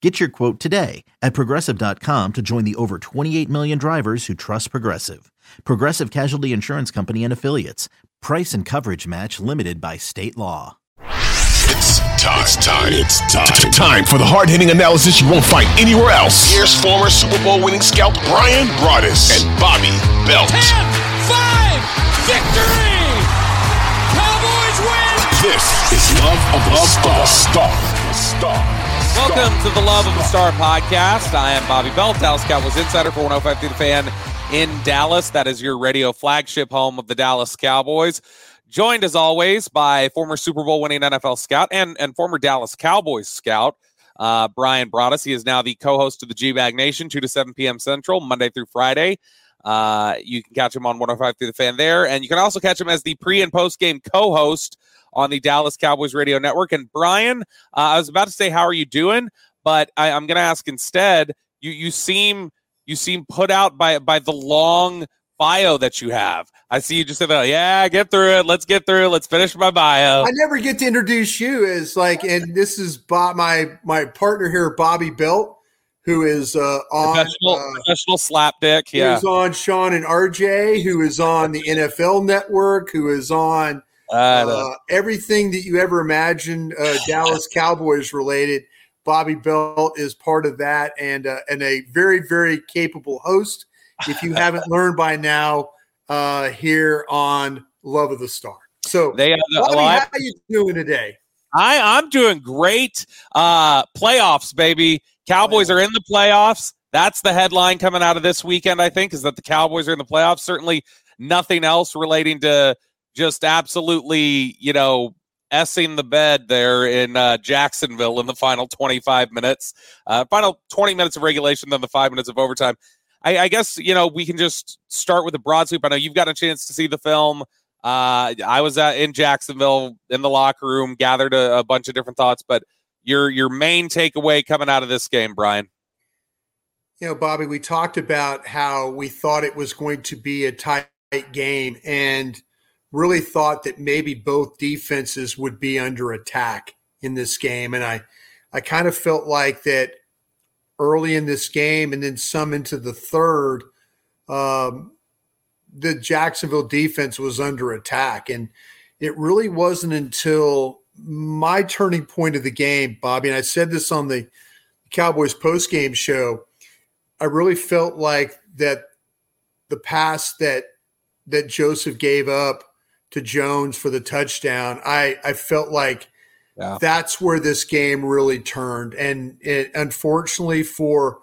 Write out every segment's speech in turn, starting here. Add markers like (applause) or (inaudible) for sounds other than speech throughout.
Get your quote today at progressive.com to join the over 28 million drivers who trust Progressive. Progressive Casualty Insurance Company and Affiliates. Price and coverage match limited by state law. It's time. It's time. It's time. Time for the hard hitting analysis you won't find anywhere else. Here's former Super Bowl winning scout Bryan Broaddus and Bobby Belt. 10, 5, victory! Cowboys win! This is Love of the Star. Star. Star. Welcome to the Love of the Star podcast. I am Bobby Belt, Dallas Cowboys insider for 105 through the fan in Dallas. That is your radio flagship home of the Dallas Cowboys. Joined as always by former Super Bowl winning NFL scout and, and former Dallas Cowboys scout, uh, Bryan Broaddus. He is now the co host of the G Bag Nation, 2 to 7 p.m. Central, Monday through Friday. Uh, you can catch him on 105 through the fan there. And you can also catch him as the pre and post game co host on the Dallas Cowboys radio network. And Bryan, uh, I was about to say, how are you doing? But I, I'm going to ask instead. You you seem you seem put out by by the long bio that you have. I see you just said, "Yeah, get through it. Let's get through it. Let's finish my bio." I never get to introduce you as like, and this is Bob, my my partner here, Bobby Belt, who is uh, on professional, uh, professional slapdick. Yeah, who's on Shan and RJ, who is on the NFL Network, who is on uh, everything that you ever imagined uh, (laughs) Dallas Cowboys related. Bobby Belt is part of that, and uh, and a very very capable host. If you haven't (laughs) learned by now, uh, here on Love of the Star. So, they are the, Bobby, well, how you doing today? I I'm doing great. Uh, playoffs, baby. Cowboys are in the playoffs. That's the headline coming out of this weekend. I think is that the Cowboys are in the playoffs. Certainly nothing else relating to just absolutely, you know, essing the bed there in uh, Jacksonville in the final 25 minutes, uh, final 20 minutes of regulation, then the five minutes of overtime. I, I, guess you know we can just start with a broad sweep. I know you've got a chance to see the film. Uh, I was at, in Jacksonville in the locker room, gathered a, a bunch of different thoughts, but your your main takeaway coming out of this game, Bryan. You know, Bobby, we talked about how we thought it was going to be a tight game, and really thought that maybe both defenses would be under attack in this game. And I, I kind of felt like that early in this game and then some into the third, um, the Jacksonville defense was under attack. And it really wasn't until my turning point of the game, Bobby, and I said this on the Cowboys post game show. I really felt like that the pass that that Joseph gave up to Jones for the touchdown, I, I felt like yeah. that's where this game really turned. And it, unfortunately for,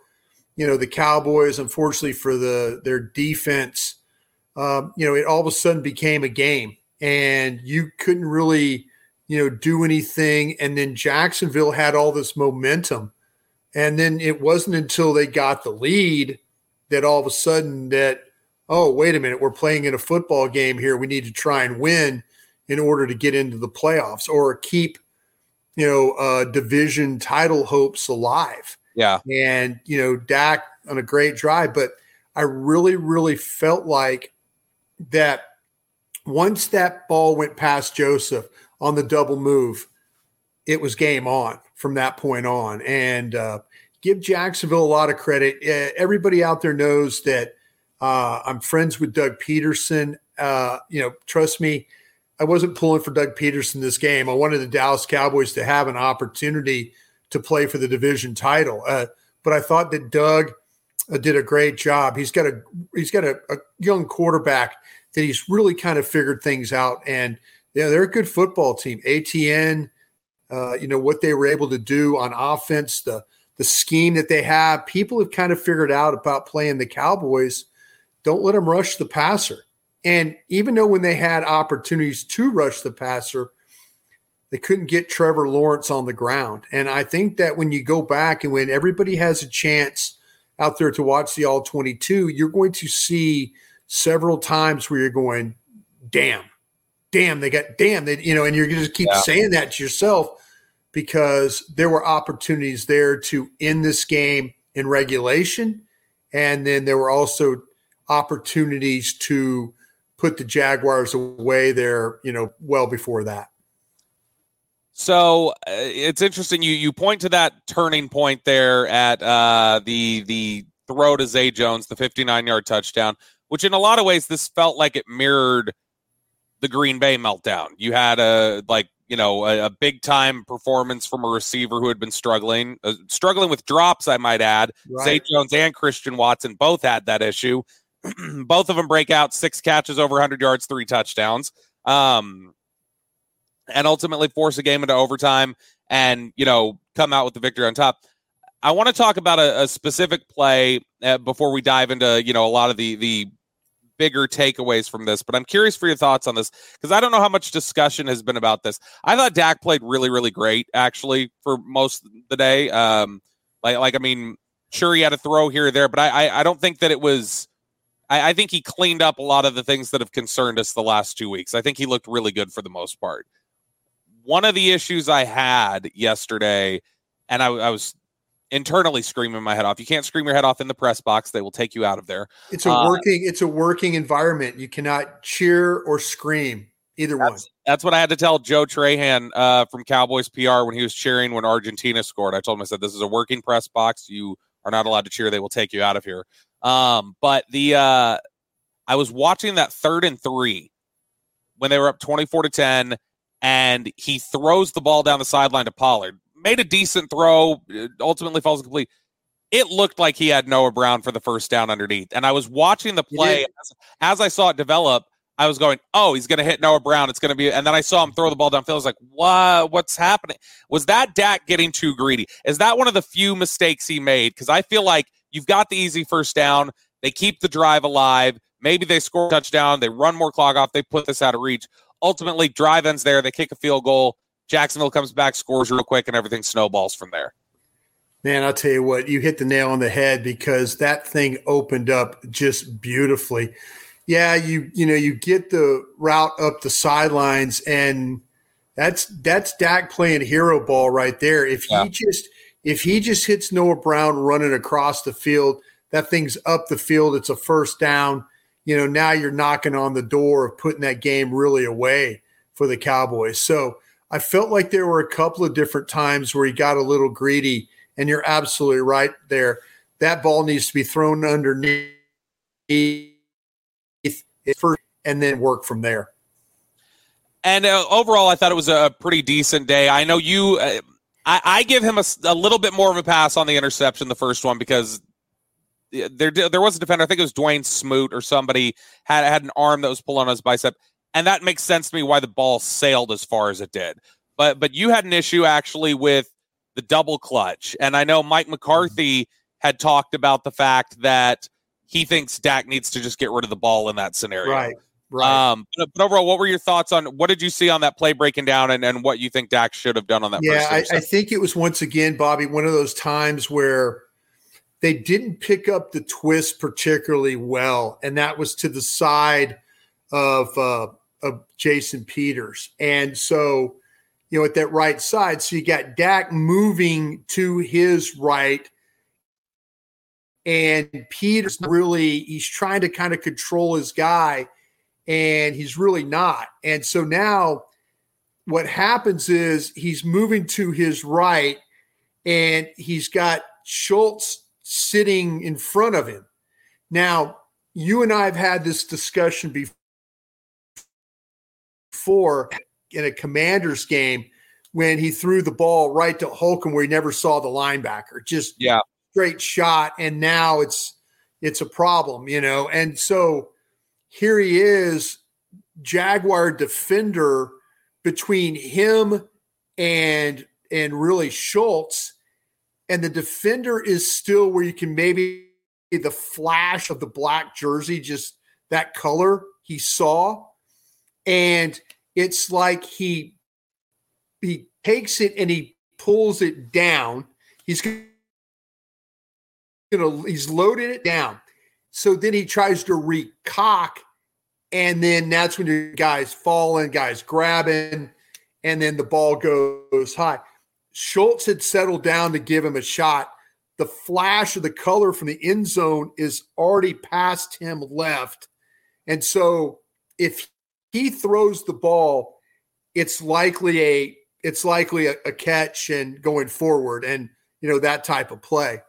you know, the Cowboys, unfortunately for the their defense, um, you know, it all of a sudden became a game. and you couldn't really, you know, do anything. And then Jacksonville had all this momentum. And then it wasn't until they got the lead that all of a sudden that, oh, wait a minute, we're playing in a football game here. We need to try and win in order to get into the playoffs or keep, you know, uh, division title hopes alive. Yeah. And, you know, Dak on a great drive, but I really, really felt like that once that ball went past Joseph on the double move, it was game on from that point on. And uh, give Jacksonville a lot of credit. Uh, everybody out there knows that uh, I'm friends with Doug Pederson. Uh, you know, trust me, I wasn't pulling for Doug Pederson this game. I wanted the Dallas Cowboys to have an opportunity to play for the division title. Uh, but I thought that Doug uh, did a great job. He's got a he's got a, a young quarterback that he's really kind of figured things out. And yeah, they're a good football team. ATN, uh, you know what they were able to do on offense, the the scheme that they have. People have kind of figured out about playing the Cowboys. Don't let them rush the passer. And even though when they had opportunities to rush the passer, they couldn't get Trevor Lawrence on the ground. And I think that when you go back and when everybody has a chance out there to watch the All 22, you're going to see several times where you're going, damn, damn, they got, damn, they, you know, and you're going to keep yeah. saying that to yourself because there were opportunities there to end this game in regulation. And then there were also opportunities to put the Jaguars away there, you know, well before that. So uh, it's interesting. You you point to that turning point there at uh, the the throw to Zay Jones, the 59 yard touchdown which in a lot of ways this felt like it mirrored the Green Bay meltdown. You had a like you know a, a big time performance from a receiver who had been struggling, uh, struggling with drops. I might add, right. Zay Jones and Christian Watson both had that issue. (clears throat) both of them break out six catches over 100 yards, three touchdowns, um, and ultimately force a game into overtime and you know come out with the victory on top. I want to talk about a, a specific play uh, before we dive into you know a lot of the the bigger takeaways from this, but I'm curious for your thoughts on this because I don't know how much discussion has been about this. I thought Dak played really, really great actually for most of the day. Um, like, like I mean, sure he had a throw here or there, but I, I, I don't think that it was. I, I think he cleaned up a lot of the things that have concerned us the last two weeks. I think he looked really good for the most part. One of the issues I had yesterday, and I, I was internally screaming my head off. You can't scream your head off in the press box; they will take you out of there. It's a uh, working. It's a working environment. You cannot cheer or scream either that's, one. That's what I had to tell Joe Trahan uh, from Cowboys PR when he was cheering when Argentina scored. I told him I said, "This is a working press box. You are not allowed to cheer. They will take you out of here." Um, but the uh, I was watching that third and three when they were up twenty four to ten, and he throws the ball down the sideline to Pollard made a decent throw, uh, ultimately falls complete. It looked like he had Noah Brown for the first down underneath. And I was watching the play as, as, I saw it develop. I was going, oh, he's going to hit Noah Brown. It's going to be, and then I saw him throw the ball downfield. I was like, what? What's happening? Was that Dak getting too greedy? Is that one of the few mistakes he made? Because I feel like you've got the easy first down. They keep the drive alive. Maybe they score a touchdown. They run more clock off. They put this out of reach. Ultimately, drive ends there. They kick a field goal. Jacksonville comes back, scores real quick, and everything snowballs from there. Man, I'll tell you what, you hit the nail on the head because that thing opened up just beautifully. Yeah, you you know, you get the route up the sidelines and that's that's Dak playing hero ball right there. If yeah. he just if he just hits Noah Brown running across the field, that thing's up the field, it's a first down. You know, now you're knocking on the door of putting that game really away for the Cowboys. So I felt like there were a couple of different times where he got a little greedy, and you're absolutely right there. That ball needs to be thrown underneath first and then work from there. And uh, overall, I thought it was a pretty decent day. I know you. Uh, I, I, give him a, a, little bit more of a pass on the interception, the first one, because there there was a defender. I think it was Dawuane Smoot or somebody had had an arm that was pulling on his bicep and that makes sense to me why the ball sailed as far as it did. But but you had an issue actually with the double clutch, and I know Mike McCarthy had talked about the fact that he thinks Dak needs to just get rid of the ball in that scenario. Right. Right. Um, but, but, overall, what were your thoughts on what did you see on that play breaking down and, and what you think Dak should have done on that? Yeah, I, I think it was once again, Bobby, one of those times where they didn't pick up the twist particularly well, and that was to the side of uh, of Jason Peters, and so you know at that right side, so you got Dak moving to his right and Peter's really he's trying to kind of control his guy, and he's really not. And so now what happens is he's moving to his right, and he's got Schultz sitting in front of him. Now, you and I have had this discussion before in a commander's game when he threw the ball right to Holcomb where he never saw the linebacker. Just yeah, straight shot and now it's it's a problem, you know. And so here he is, Jaguar defender between him and and really Schultz, and the defender is still where you can maybe the flash of the black jersey, just that color he saw, and it's like he he takes it and he pulls it down. He's gonna he's loading it down. So then he tries to recock, and then that's when your guys falling, guys grabbing, and then the ball goes high. Schultz had settled down to give him a shot. The flash of the color from the end zone is already past him left. And so if he throws the ball, it's likely a it's likely a, a catch and going forward and you know that type of play.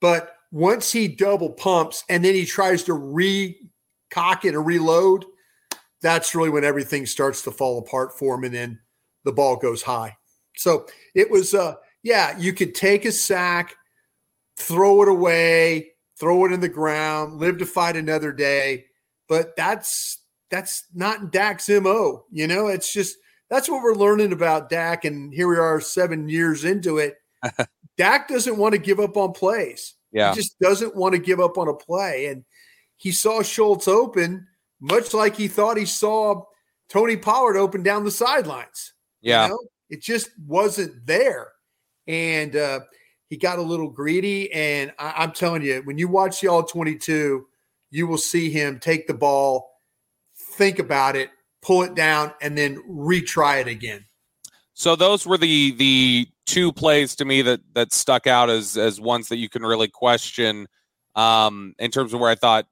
But once he double pumps and then he tries to recock it or reload, that's really when everything starts to fall apart for him. And then the ball goes high. So it was, uh, yeah, you could take a sack, throw it away, throw it in the ground, live to fight another day. But that's that's not Dak's MO. You know, it's just that's what we're learning about Dak. And here we are seven years into it. (laughs) Dak doesn't want to give up on plays. Yeah. He just doesn't want to give up on a play. And he saw Schultz open, much like he thought he saw Tony Pollard open down the sidelines. Yeah. You know? It just wasn't there. And uh, he got a little greedy. And I, am telling you, when you watch the All 22, you will see him take the ball, think about it, pull it down, and then retry it again. So those were the the two plays to me that that stuck out as as ones that you can really question um, in terms of where I thought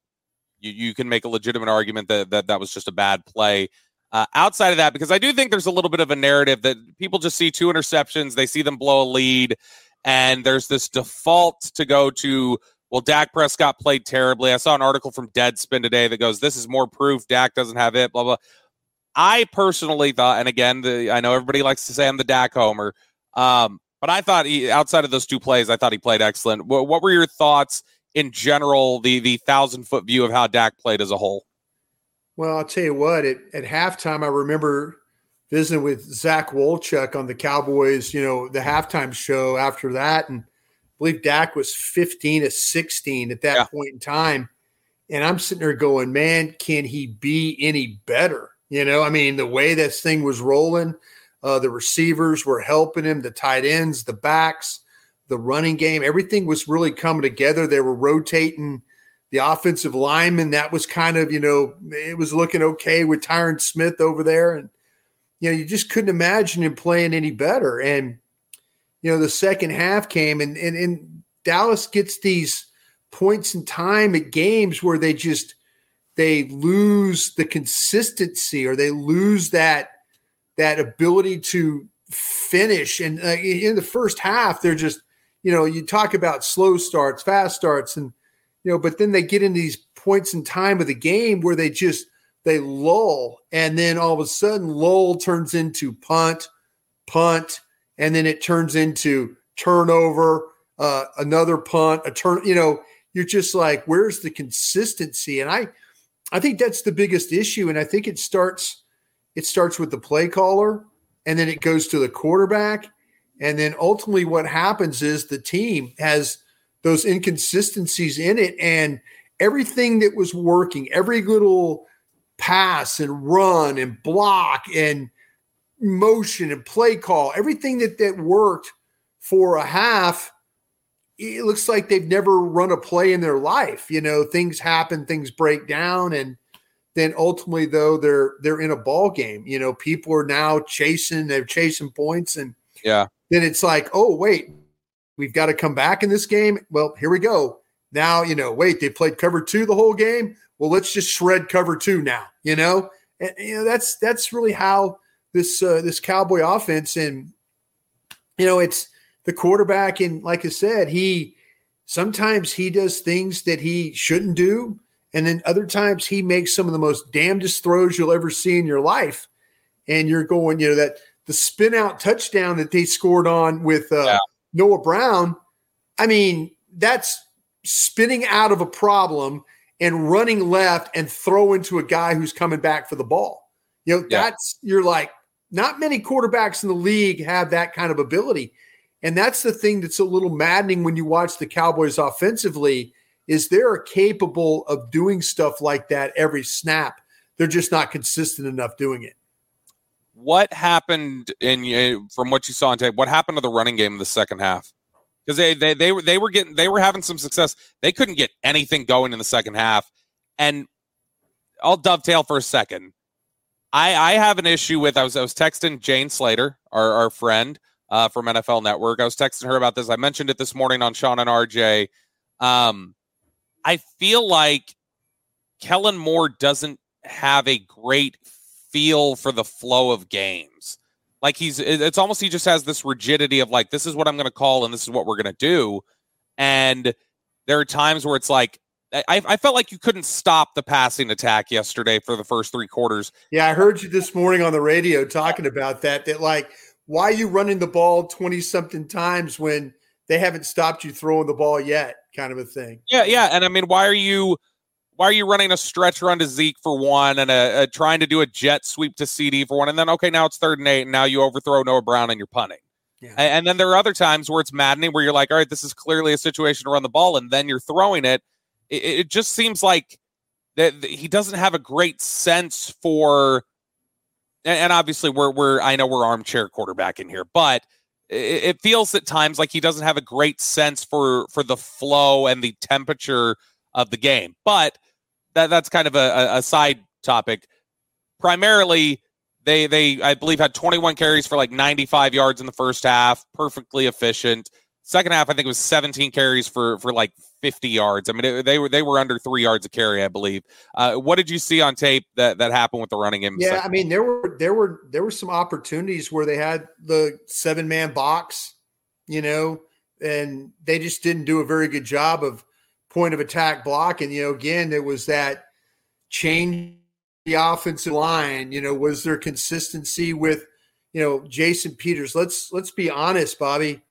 you, you can make a legitimate argument that that, that was just a bad play. Uh, outside of that, because I do think there's a little bit of a narrative that people just see two interceptions, they see them blow a lead, and there's this default to go to, well, Dak Prescott played terribly. I saw an article from Deadspin today that goes, this is more proof Dak doesn't have it, blah, blah. I personally thought, and again, the, I know everybody likes to say I'm the Dak homer, um, but I thought he, outside of those two plays, I thought he played excellent. What, what were your thoughts in general, the the thousand foot view of how Dak played as a whole? Well, I'll tell you what. At, at halftime, I remember visiting with Zach Wolchuk on the Cowboys. You know, the halftime show after that, and believe Dak was 15 to 16 at that yeah. point in time. And I'm sitting there going, man, can he be any better? You know, I mean, the way this thing was rolling, uh, the receivers were helping him, the tight ends, the backs, the running game, everything was really coming together. They were rotating the offensive lineman. That was kind of, you know, it was looking okay with Tyron Smith over there. And, you know, you just couldn't imagine him playing any better. And, you know, the second half came and, and, and Dallas gets these points in time at games where they just they lose the consistency or they lose that that ability to finish. And uh, in the first half, they're just you know you talk about slow starts, fast starts, and you know, but then they get in these points in time of the game where they just they lull, and then all of a sudden lull turns into punt, punt, and then it turns into turnover, uh, another punt, a turn. You know, you're just like, where's the consistency? And I I think that's the biggest issue, and I think it starts it starts with the play caller, and then it goes to the quarterback, and then ultimately what happens is the team has those inconsistencies in it, and everything that was working, every little pass and run and block and motion and play call, everything that that worked for a half, it looks like they've never run a play in their life. You know, things happen, things break down, and then ultimately though they're they're in a ball game. You know, people are now chasing, they're chasing points, and yeah, then it's like, oh wait, we've got to come back in this game. Well, here we go. Now, you know, wait, they played cover two the whole game. Well, let's just shred cover two now, you know? And, you know, that's that's really how this uh, this cowboy offense and you know, it's the quarterback, and like I said, he sometimes he does things that he shouldn't do, and then other times he makes some of the most damnedest throws you'll ever see in your life. And you're going, you know, that the spin out touchdown that they scored on with uh, yeah. Noah Brown. I mean, that's spinning out of a problem and running left and throw into a guy who's coming back for the ball. You know, yeah. that's you're like, not many quarterbacks in the league have that kind of ability. And that's the thing that's a little maddening when you watch the Cowboys offensively is they're capable of doing stuff like that every snap. They're just not consistent enough doing it. What happened in eh, from what you saw on tape? What happened to the running game in the second half? Because they they they were they were getting they were having some success. They couldn't get anything going in the second half. And I'll dovetail for a second. I I have an issue with I was I was texting Jane Slater, our, our friend uh, from NFL Network. I was texting her about this. I mentioned it this morning on Shan and RJ. Um, I feel like Kellen Moore doesn't have a great feel for the flow of games. Like he's, it's almost he just has this rigidity of like, this is what I'm going to call and this is what we're going to do. And there are times where it's like, I, I felt like you couldn't stop the passing attack yesterday for the first three quarters. Yeah, I heard you this morning on the radio talking about that. That like, why are you running the ball twenty something times when they haven't stopped you throwing the ball yet? Kind of a thing. Yeah, yeah, and I mean, why are you why are you running a stretch run to Zeke for one and a, a, trying to do a jet sweep to CD for one? And then, okay, now it's third and eight, and now you overthrow Noah Brown and you're punting. Yeah. And, and then there are other times where it's maddening where you're like, all right, this is clearly a situation to run the ball, and then you're throwing it. It, it just seems like that he doesn't have a great sense for. And obviously, we're we're I know we're armchair quarterback in here, but it feels at times like he doesn't have a great sense for for the flow and the temperature of the game. But that that's kind of a, a side topic. Primarily, they they I believe had 21 carries for like 95 yards in the first half, perfectly efficient. Second half, I think it was 17 carries for for like 50 yards. I mean, it, they were they were under three yards a carry, I believe. Uh, what did you see on tape that that happened with the running game? Yeah, I mean, there were there were there were some opportunities where they had the seven man box, you know, and they just didn't do a very good job of point of attack block. And, you know, again, there was that change the offensive line. You know, was there consistency with, you know, Jason Peters? Let's let's be honest, Bobby.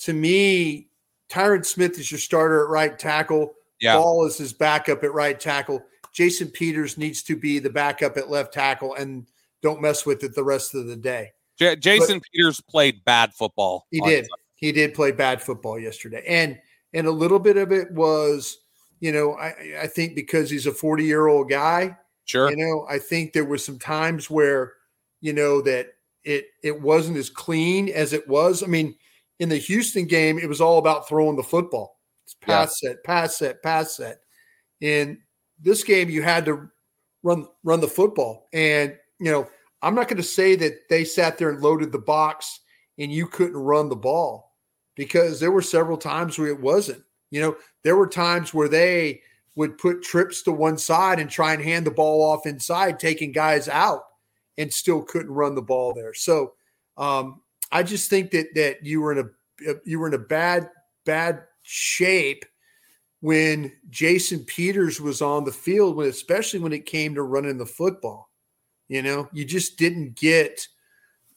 To me, Tyron Smith is your starter at right tackle. Yeah. Ball is his backup at right tackle. Jason Peters needs to be the backup at left tackle and don't mess with it the rest of the day. J- Jason but Peters played bad football. He did. He did play bad football yesterday. And and a little bit of it was, you know, I, I think because he's a 40 year old guy. Sure. You know, I think there were some times where, you know, that it it wasn't as clean as it was. I mean, in the Houston game, it was all about throwing the football. It's pass yeah. set, pass set, pass set. In this game, you had to run run the football. And, you know, I'm not going to say that they sat there and loaded the box and you couldn't run the ball because there were several times where it wasn't. You know, there were times where they would put trips to one side and try and hand the ball off inside, taking guys out, and still couldn't run the ball there. So um, I just think that that you were in a you were in a bad bad shape when Jason Peters was on the field, when especially when it came to running the football. You know, you just didn't get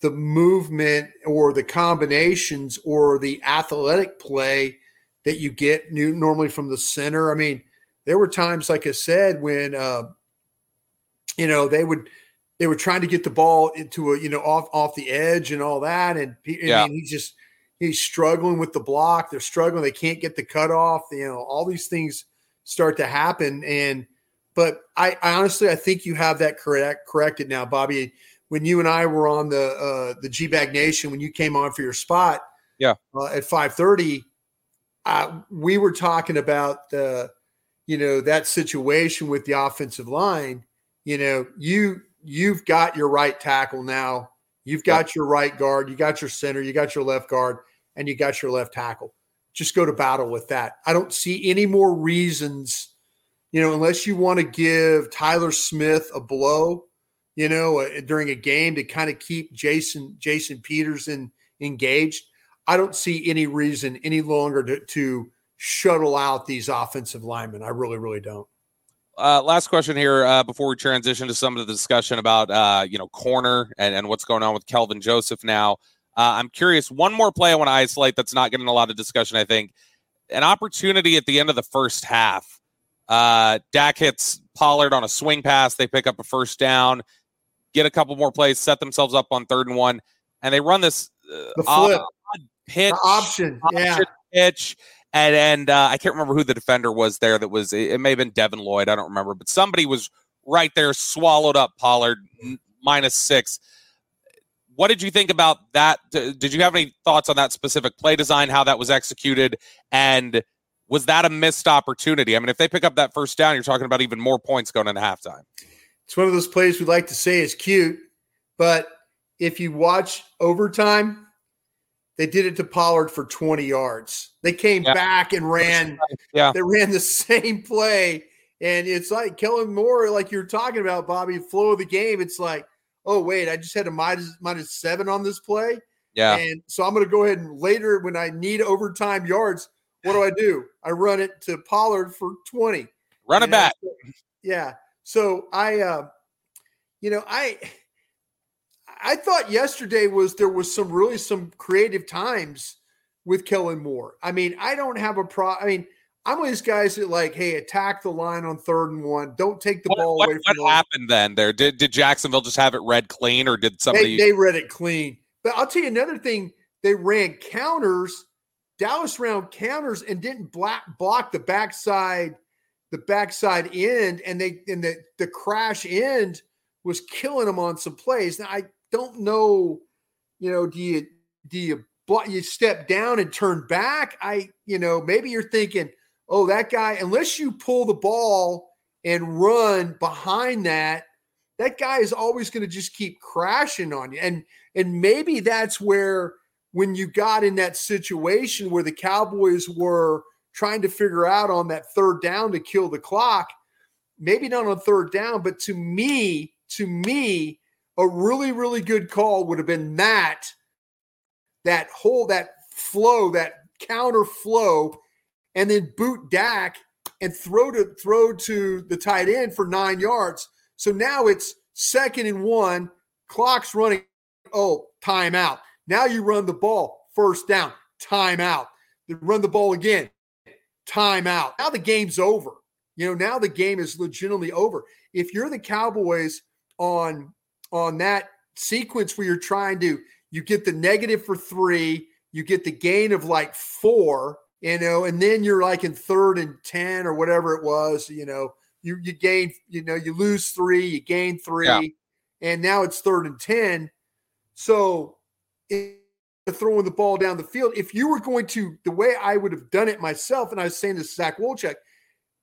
the movement or the combinations or the athletic play that you get new, normally from the center. I mean, there were times, like I said, when uh, you know they would they were trying to get the ball into a you know off off the edge and all that, and yeah. I mean, he just he's struggling with the block. They're struggling. They can't get the cutoff. You know, all these things start to happen, and but I, I, honestly I think you have that correct corrected now, Bobby. When you and I were on the uh, the G Bag Nation, when you came on for your spot, yeah, uh, at five thirty, uh, we were talking about the, you know, that situation with the offensive line. You know, you you've got your right tackle now. You've got yep. your right guard. You got your center. You got your left guard, and you got your left tackle. Just go to battle with that. I don't see any more reasons, you know, unless you want to give Tyler Smith a blow, you know, uh, during a game to kind of keep Jason Jason Peterson engaged. I don't see any reason any longer to, to shuttle out these offensive linemen. I really, really don't. Uh, last question here uh, before we transition to some of the discussion about uh, you know corner and, and what's going on with Kelvin Joseph now. Uh, I'm curious. One more play I want to isolate that's not getting a lot of discussion. I think an opportunity at the end of the first half. Uh, Dak hits Pollard on a swing pass. They pick up a first down, get a couple more plays, set themselves up on third and one, and they run this the flip pitch the option, option yeah. pitch. And and uh, I can't remember who the defender was there. That was it, it may have been Devin Lloyd. I don't remember, but somebody was right there, swallowed up Pollard minus six. What did you think about that? Did you have any thoughts on that specific play design, how that was executed, and was that a missed opportunity? I mean, if they pick up that first down, you're talking about even more points going into halftime. It's one of those plays we like to say is cute, but if you watch overtime, they did it to Pollard for 20 yards. They came yeah. back and ran. Yeah. They ran the (laughs) same play. And it's like Kellen Moore, like you're talking about, Bobby, flow of the game. It's like, oh, wait, I just had a minus, minus seven on this play. Yeah. And so I'm going to go ahead and later, when I need overtime yards, what do I do? I run it to Pollard for 20. Run it back. Yeah. So I, uh, you know, I, I thought yesterday was there was some really some creative times with Kellen Moore. I mean, I don't have a pro. I mean, I'm one of these guys that like, hey, attack the line on third and one. Don't take the what, ball what, away from. What happened then? There did did Jacksonville just have it read clean, or did somebody? They, they read it clean. But I'll tell you another thing. They ran counters. Dallas ran counters and didn't block block the backside, the backside end, and they and the the crash end was killing them on some plays. Now I don't know, you know, do you do you you step down and turn back? I, you know, maybe you're thinking, oh, that guy, unless you pull the ball and run behind that, that guy is always going to just keep crashing on you. And and maybe that's where when you got in that situation where the Cowboys were trying to figure out on that third down to kill the clock, maybe not on third down, but to me, to me, a really, really good call would have been that, that whole, that flow, that counter flow, and then boot Dak and throw to throw to the tight end for nine yards. So now it's second and one, clock's running. Oh, timeout. Now you run the ball, first down, timeout. Then run the ball again, timeout. Now the game's over. You know, now the game is legitimately over. If you're the Cowboys on on that sequence where you're trying to you get the negative for three, you get the gain of like four, you know, and then you're like in third and 10 or whatever it was, you know, you you gain, you know, you lose three, you gain three, yeah. and now it's third and 10. So throwing the ball down the field, if you were going to the way I would have done it myself, and I was saying to Zach Wolchek,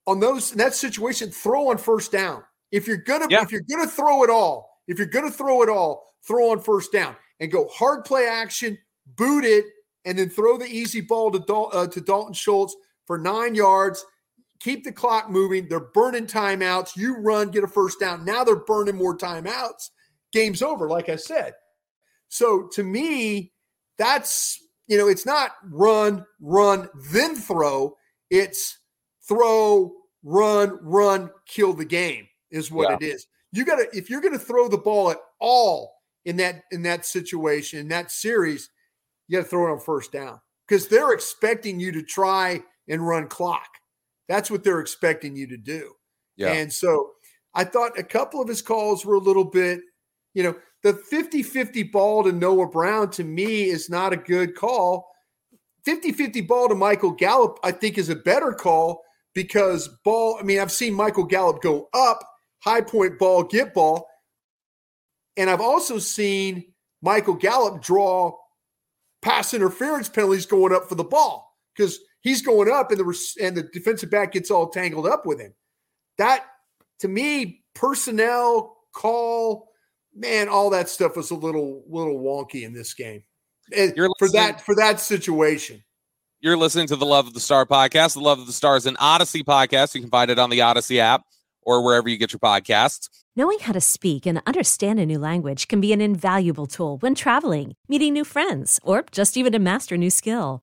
on those in that situation, throw on first down. If you're gonna yeah. if you're gonna throw it all, if you're going to throw it all, throw on first down and go hard play action, boot it, and then throw the easy ball to, Dal- uh, to Dalton Schultz for nine yards. Keep the clock moving. They're burning timeouts. You run, get a first down. Now they're burning more timeouts. Game's over, like I said. So to me, that's, you know, it's not run, run, then throw. It's throw, run, run, kill the game, is what yeah. it is you got to if you're going to throw the ball at all in that in that situation in that series, you got to throw it on first down because they're expecting you to try and run clock. That's what they're expecting you to do. Yeah. And so I thought a couple of his calls were a little bit, you know, the 50 50 ball to Noah Brown to me is not a good call. 50 50 ball to Michael Gallup, I think, is a better call because ball, I mean, I've seen Michael Gallup go up, high point ball, get ball. And I've also seen Michael Gallup draw pass interference penalties going up for the ball because he's going up and the and the defensive back gets all tangled up with him. That to me, personnel call, man, all that stuff was a little little wonky in this game. Eh, for that for that situation. You're listening to the Love of the Star podcast. The Love of the Star is an Audacy podcast. You can find it on the Audacy app or wherever you get your podcasts. Knowing how to speak and understand a new language can be an invaluable tool when traveling, meeting new friends, or just even to master a new skill.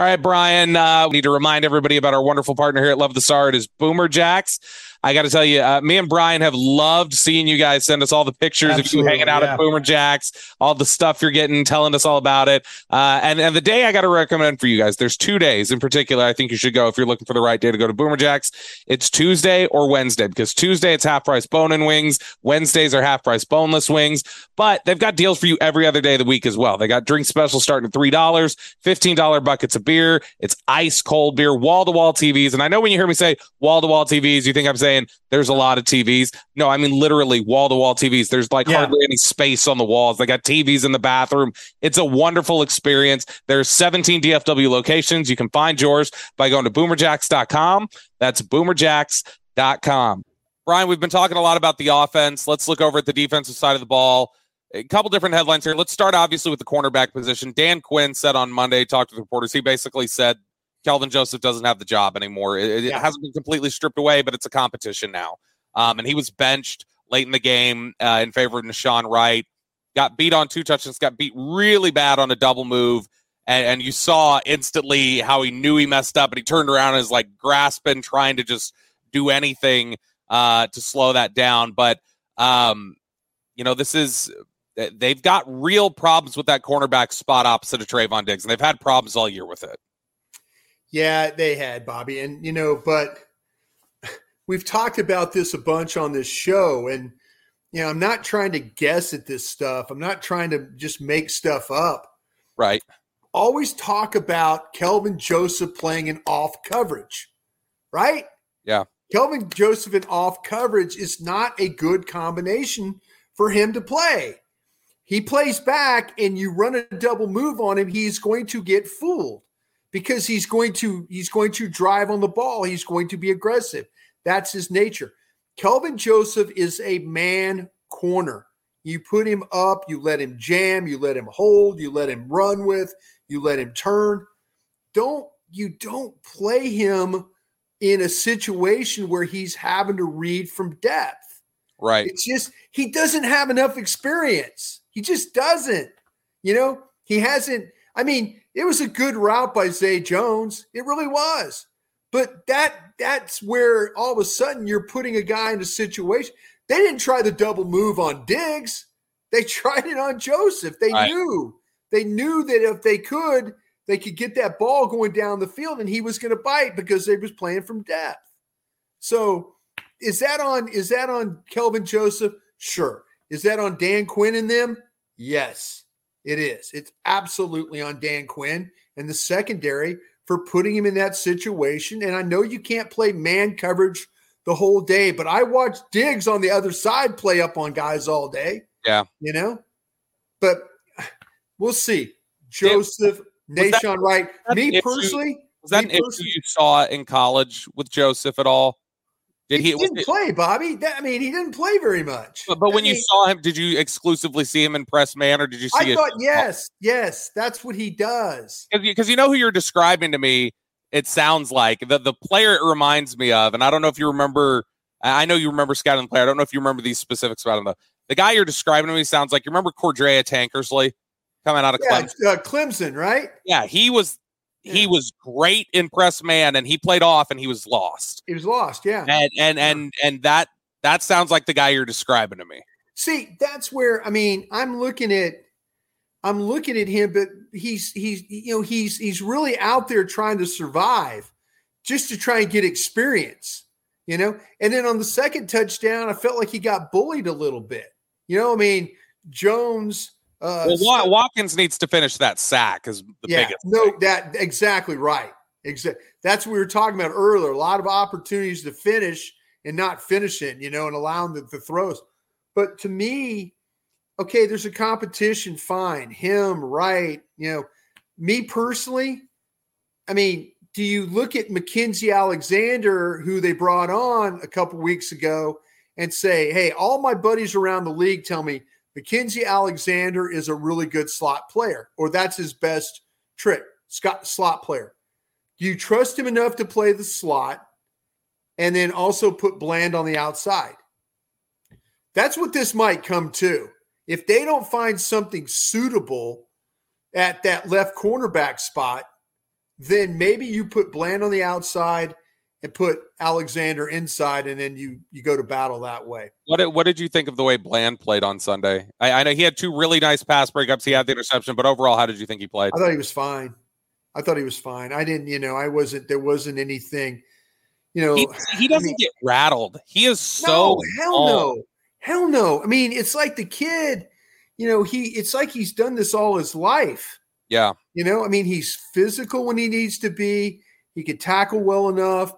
All right, Bryan. Uh, we need to remind everybody about our wonderful partner here at Love the Star. It is Boomer Jacks. I got to tell you, uh, me and Bryan have loved seeing you guys send us all the pictures Absolutely, of you hanging out yeah. at Boomer Jacks, all the stuff you're getting, telling us all about it. Uh, and, and the day I got to recommend for you guys, there's two days in particular I think you should go if you're looking for the right day to go to Boomer Jacks. It's Tuesday or Wednesday because Tuesday it's half price bone and wings. Wednesdays are half price boneless wings, but they've got deals for you every other day of the week as well. They got drink specials starting at $3, $15 buckets of beer. It's ice cold beer, wall to wall TVs. And I know when you hear me say wall to wall TVs, you think I'm saying there's a lot of TVs. No, I mean literally wall to wall TVs. There's like yeah. hardly any space on the walls. They got TVs in the bathroom. It's a wonderful experience. There's 17 DFW locations. You can find yours by going to boomerjacks.com. That's boomerjacks.com. Bryan, we've been talking a lot about the offense. Let's look over at the defensive side of the ball. A couple different headlines here. Let's start obviously with the cornerback position. Dan Quinn said on Monday, talked to the reporters. He basically said Kelvin Joseph doesn't have the job anymore. It, yeah. it, hasn't been completely stripped away, but it's a competition now. Um, and he was benched late in the game uh, in favor of Nahshon Wright. Got beat on two touchdowns, got beat really bad on a double move. And, and you saw instantly how he knew he messed up, and he turned around and is like grasping, trying to just do anything uh, to slow that down. But, um, you know, this is they've got real problems with that cornerback spot opposite of Trevon Diggs, and they've had problems all year with it. Yeah, they had Bobby, and you know, but we've talked about this a bunch on this show, and you know, I'm not trying to guess at this stuff. I'm not trying to just make stuff up. Right. Always talk about Kelvin Joseph playing in off coverage, right? Yeah. Kelvin Joseph in off coverage is not a good combination for him to play. He plays back and you run a double move on him, he's going to get fooled because he's going to he's going to drive on the ball. He's going to be aggressive. That's his nature. Kelvin Joseph is a man corner. You put him up, you let him jam, you let him hold, you let him run with, you let him turn. Don't you don't play him in a situation where he's having to read from depth. Right. It's just he doesn't have enough experience. He just doesn't. You know, he hasn't I mean, it was a good route by Zay Jones. It really was. But that that's where all of a sudden you're putting a guy in a situation. They didn't try the double move on Diggs. They (laughs) tried it on Joseph. They right. knew. They knew that if they could, they could get that ball going down the field and he was going to bite because they was playing from depth. So, is that on is that on Kelvin Joseph? Sure. Is that on Dan Quinn and them? Yes. It is. It's absolutely on Dan Quinn and the secondary for putting him in that situation. And I know you can't play man coverage the whole day, but I watched Diggs on the other side play up on guys all day. Yeah. You know? But we'll see. Joseph, Nahshon Wright. Me personally, was that an issue you saw in college with Joseph at all? Did he, he didn't it, play, Bobby? That, I mean, he didn't play very much. But, but when mean, you saw him, did you exclusively see him in press man, or did you see? I thought yes, yes, that's what he does. Because you know who you're describing to me. It sounds like the the player it reminds me of, and I don't know if you remember. I know you remember scouting the player. I don't know if you remember these specifics about him though. The guy you're describing to me sounds like you remember Cordrea Tankersley coming out of yeah, Clemson. Uh, Clemson, right? Yeah, he was he was great in press man and he played off and he was lost. He was lost, yeah. And and yeah. and and that that sounds like the guy you're describing to me. See, that's where I mean, I'm looking at I'm looking at him, but he's he's you know, he's he's really out there trying to survive just to try and get experience, you know. And then on the second touchdown, I felt like he got bullied a little bit. You know, I mean, Jones uh, well, Watkins needs to finish that sack is the yeah, biggest. No, thing. that exactly right. Exactly. That's what we were talking about earlier. A lot of opportunities to finish and not finish it, you know, and allowing the, the throws. But to me, okay, there's a competition. Fine, him, right? You know, me personally, I mean, do you look at Mackensie Alexander, who they brought on a couple weeks ago, and say, "Hey, all my buddies around the league tell me Mackensie Alexander is a really good slot player, or that's his best trick, Scott slot player. Do you trust him enough to play the slot and then also put Bland on the outside? That's what this might come to. If they don't find something suitable at that left cornerback spot, then maybe you put Bland on the outside and put Alexander inside, and then you you go to battle that way. What did, what did you think of the way Bland played on Sunday? I, I know he had two really nice pass breakups. He had the interception, but overall, how did you think he played? I thought he was fine. I thought he was fine. I didn't, you know, I wasn't. There wasn't anything, you know. He, he doesn't I mean, get rattled. He is so no, hell no, hell no. I mean, it's like the kid. You know, he. It's like he's done this all his life. Yeah. You know, I mean, he's physical when he needs to be. He could tackle well enough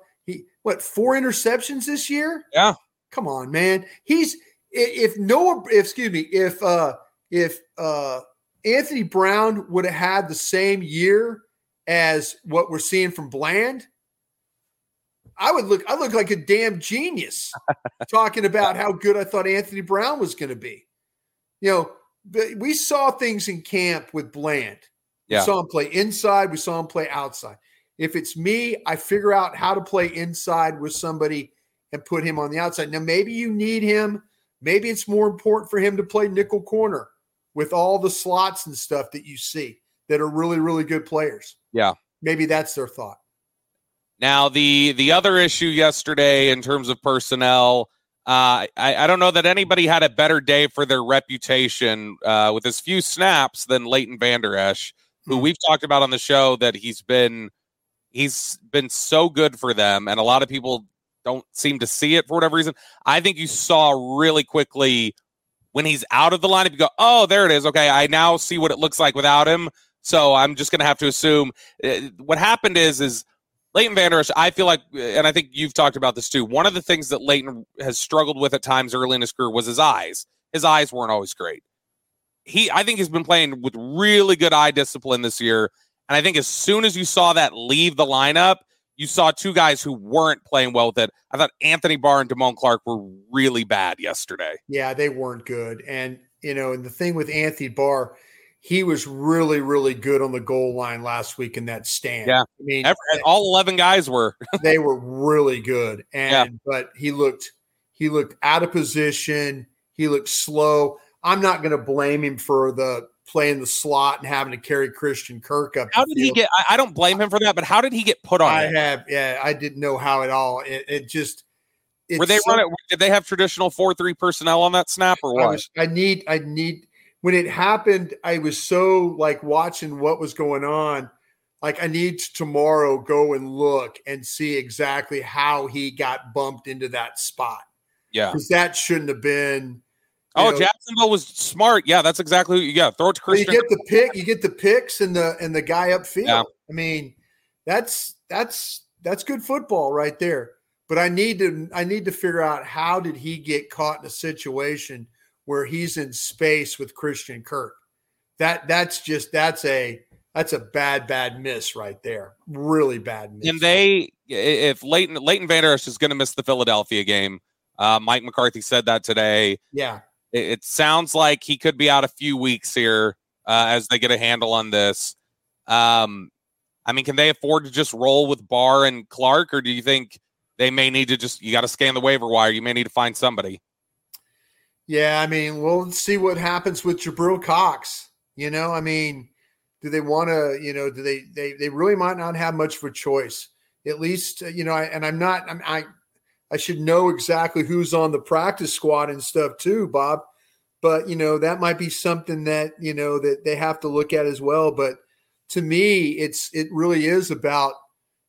what four interceptions this year? Yeah. Come on, man. He's if Noah, if, excuse me, if uh if uh Anthony Brown would have had the same year as what we're seeing from Bland, I would look I look like a damn genius (laughs) talking about how good I thought Anthony Brown was going to be. You know, we saw things in camp with Bland. Yeah. We saw him play inside, we saw him play outside. If it's me, I figure out how to play inside with somebody and put him on the outside. Now, maybe you need him. Maybe it's more important for him to play nickel corner with all the slots and stuff that you see that are really, really good players. Yeah. Maybe that's their thought. Now, the the other issue yesterday in terms of personnel, uh, I, I don't know that anybody had a better day for their reputation uh, with as few snaps than Leighton Vander Esch, who mm-hmm. we've talked about on the show that he's been – he's been so good for them, and a lot of people don't seem to see it for whatever reason. I think you saw really quickly when he's out of the lineup, you go, oh, there it is. Okay, I now see what it looks like without him. So I'm just going to have to assume uh, what happened is is Leighton Vander Esch, I feel like, and I think you've talked about this too. One of the things that Leighton has struggled with at times early in his career was his eyes. His eyes weren't always great. He, I think, he's been playing with really good eye discipline this year, and I think as soon as you saw that leave the lineup, you saw two guys who weren't playing well with it. I thought Anthony Barr and Damone Clark were really bad yesterday. Yeah, they weren't good. And, you know, and the thing with Anthony Barr, he was really, really good on the goal line last week in that stand. Yeah. I mean, Every, all 11 guys were. (laughs) they were really good. And, yeah. but he looked, he looked out of position. He looked slow. I'm not going to blame him for the playing the slot and having to carry Christian Kirk up. How did field. he get? I, I, don't blame him for that, but how did he get put on? I it? have, yeah, I didn't know how at all. It, it just were they so, running? Did they have traditional four three personnel on that snap or what? I, was, I need, I need. When it happened, I was so like watching what was going on. Like I need to tomorrow go and look and see exactly how he got bumped into that spot. Yeah, because that shouldn't have been Oh, know, Jacksonville was smart. Yeah, that's exactly who you got. Throw it to Well, you get the pick, you get the picks and the and the guy upfield. Yeah. I mean, that's that's that's good football right there. But I need to I need to figure out how did he get caught in a situation where he's in space with Christian Kirk. That that's just that's a that's a bad bad miss right there. Really bad miss. and they, if Leighton Leighton Vander Esch is going to miss the Philadelphia game, uh, Mike McCarthy said that today. yeah. It, it sounds like he could be out a few weeks here uh, as they get a handle on this. Um, I mean, can they afford to just roll with Barr and Clark, or do you think they may need to just you got to scan the waiver wire? You may need to find somebody. Yeah, I mean, we'll see what happens with Jabril Cox. You know, I mean, do they want to? You know, do they? They they really might not have much of a choice. At least, you know, I, and I'm not. I'm, I I should know exactly who's on the practice squad and stuff too, Bob. But you know, that might be something that you know that they have to look at as well. But to me, it's it really is about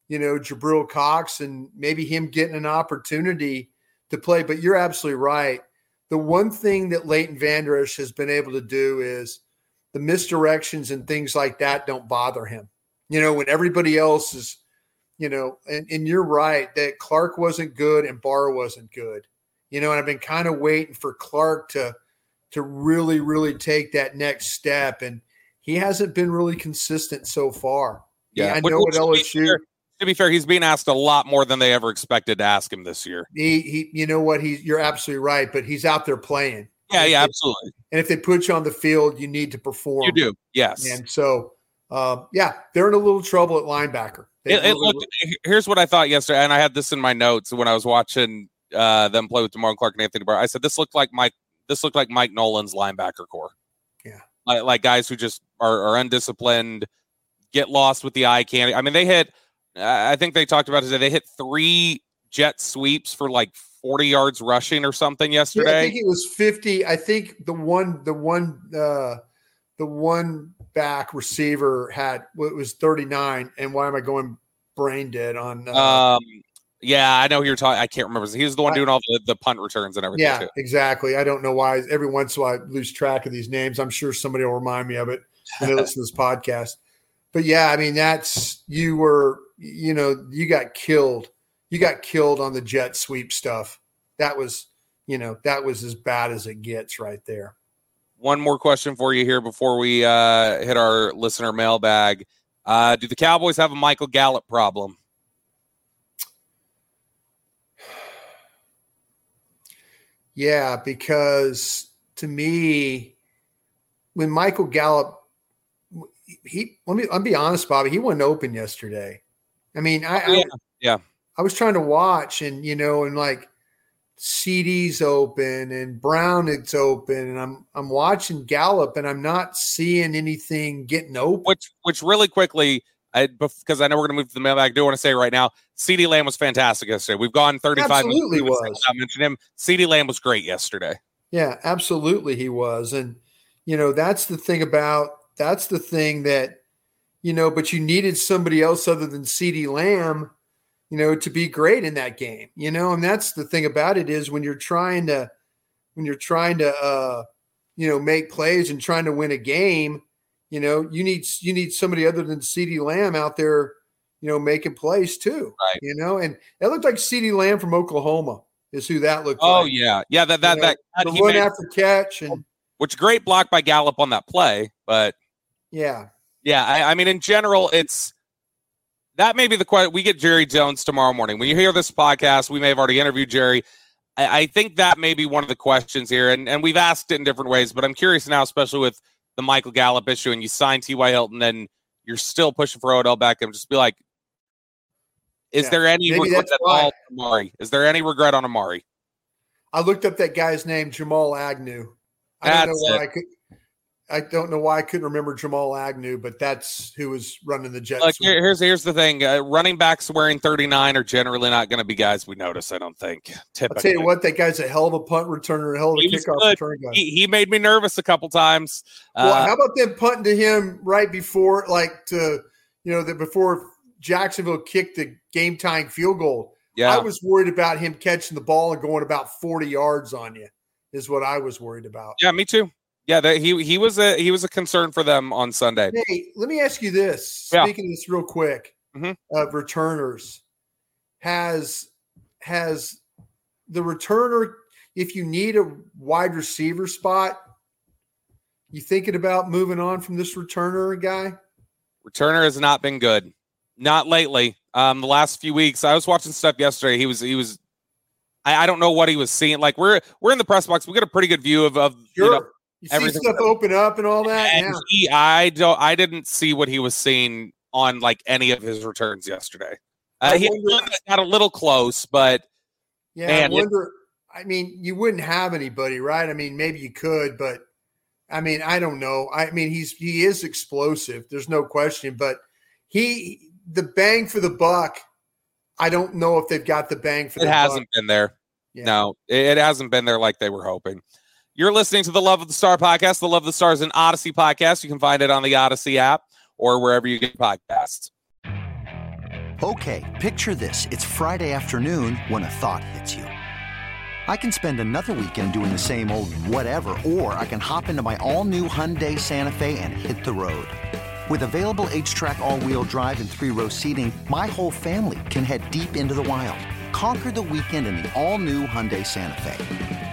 you know Jabril Cox and maybe him getting an opportunity to play. But you're absolutely right the one thing that Leighton Vander Esch has been able to do is the misdirections and things like that don't bother him. You know, when everybody else is, you know, and, and you're right that Clark wasn't good and Barr wasn't good. You know, and I've been kind of waiting for Clark to to really, really take that next step. And he hasn't been really consistent so far. Yeah, I know which at to be LSU. fair- To be fair, he's being asked a lot more than they ever expected to ask him this year. He, he, you know what? He's you're absolutely right, but he's out there playing. Yeah, yeah, absolutely. And if they put you on the field, you need to perform. You do, yes. And so, uh, yeah, they're in a little trouble at linebacker. It, it looked, here's what I thought yesterday, and I had this in my notes when I was watching uh, them play with Damone Clark and Anthony Barr. I said this looked like Mike. This looked like Mike Nolan's linebacker corps. Yeah. like, like guys who just are, are undisciplined, get lost with the eye candy. I mean, they hit. I think they talked about today. They hit three jet sweeps for like 40 yards rushing or something Yeah, I think it was 50. I think the one, the one, uh, the one back receiver had well, it was 39. And why am I going brain dead on? Uh, um, yeah, I know who you're talking. I can't remember. He was the one I- doing all the, the punt returns and everything. yeah, too. exactly. I don't know why. Every once in a while, I lose track of these names. I'm sure somebody will remind me of it when they listen to this (laughs) podcast. But yeah, I mean, that's you were, you know, you got killed. You got killed on the jet sweep stuff. That was, you know, that was as bad as it gets right there. One more question for you here before we uh, hit our listener mailbag. Uh, do the Cowboys have a Michael Gallup problem? Yeah, because to me, when Michael Gallup, he let me I'll be honest, Bobby, he wasn't open yesterday. I mean, I, Yeah, I yeah. I was trying to watch and you know, and like CD's open and Brown it's open, and I'm I'm watching Gallup and I'm not seeing anything getting open. Which, which really quickly, I because I know we're going to move to the mailbag. I do want to say right now, CD Lamb was fantastic yesterday. We've gone 35 Absolutely minutes was. I mentioned him. CD Lamb was great yesterday. Yeah, absolutely he was. And you know, that's the thing about that's the thing that you know, but you needed somebody else other than CD Lamb, you know, to be great in that game. You know, and that's the thing about it is when you're trying to when you're trying to uh you know, make plays and trying to win a game, you know, you need you need somebody other than CD Lamb out there, you know, making plays too. Right. You know, and it looked like CD Lamb from Oklahoma is who that looked like. Oh like. yeah, yeah. That that You know, that the run made- after catch and which great block by Gallup on that play, but yeah. Yeah, I, I mean, in general, it's that may be the question. We get Jerry Jones tomorrow morning. When you hear this podcast, we may have already interviewed Jerry. I, I think that may be one of the questions here, and, and we've asked it in different ways. But I'm curious now, especially with the Michael Gallup issue, and you signed T.Y. Hilton, and you're still pushing for Odell Beckham. Just be like, is Yeah, there any regret that's at all on Amari? Is there any regret on Amari? I looked up that guy's name, Jamal Agnew. I don't know That's why it. I could. I don't know why I couldn't remember Jamal Agnew, but that's who was running the Jets. Like here, here's here's the thing: uh, running backs wearing 39 are generally not going to be guys we notice. I don't think. I'll tell you what, that guy's a hell of a punt returner, a hell of a He kickoff good. return guy. he, he made me nervous a couple times. well, Uh, how about them punting to him right before, like to, you know, that before Jacksonville kicked the game tying field goal? yeah, I was worried about him catching the ball and going about forty yards on you. is what I was worried about. Yeah, me too. Yeah, that he he was a he was a concern for them on Sunday. Hey, let me ask you this. Yeah. Speaking of this real quick, Mhm. of returners, has has the returner, if you need a wide receiver spot, you thinking about moving on from this returner guy? Returner has not been good. Not lately. Um, the last few weeks, I was watching stuff yesterday. He was he was. I, I don't know what he was seeing. Like we're we're in the press box. We got a pretty good view of of you Sure. know, You, see everything- stuff open up and all that. and Yeah. he I don't I didn't see what he was seeing on like any of his returns yesterday. Uh, I he wonder- got a little close, but Yeah, Man, I it- wonder. I mean, you wouldn't have anybody, right? I mean, maybe you could, but I mean, I don't know. I mean, he's he is explosive. There's no question, but he the bang for the buck. I don't know if they've got the bang for it the hasn't buck. been there. Yeah. No, it, it hasn't been there like they were hoping. You're listening to the Love of the Star podcast. The Love of the Star is an Audacy podcast. You can find it on the Audacy app or wherever you get podcasts. Okay, picture this. It's Friday afternoon when a thought hits you. I can spend another weekend doing the same old whatever, or I can hop into my all new Hyundai Santa Fe and hit the road. With available HTRAC, all wheel drive, and three row seating, my whole family can head deep into the wild. Conquer the weekend in the all new Hyundai Santa Fe.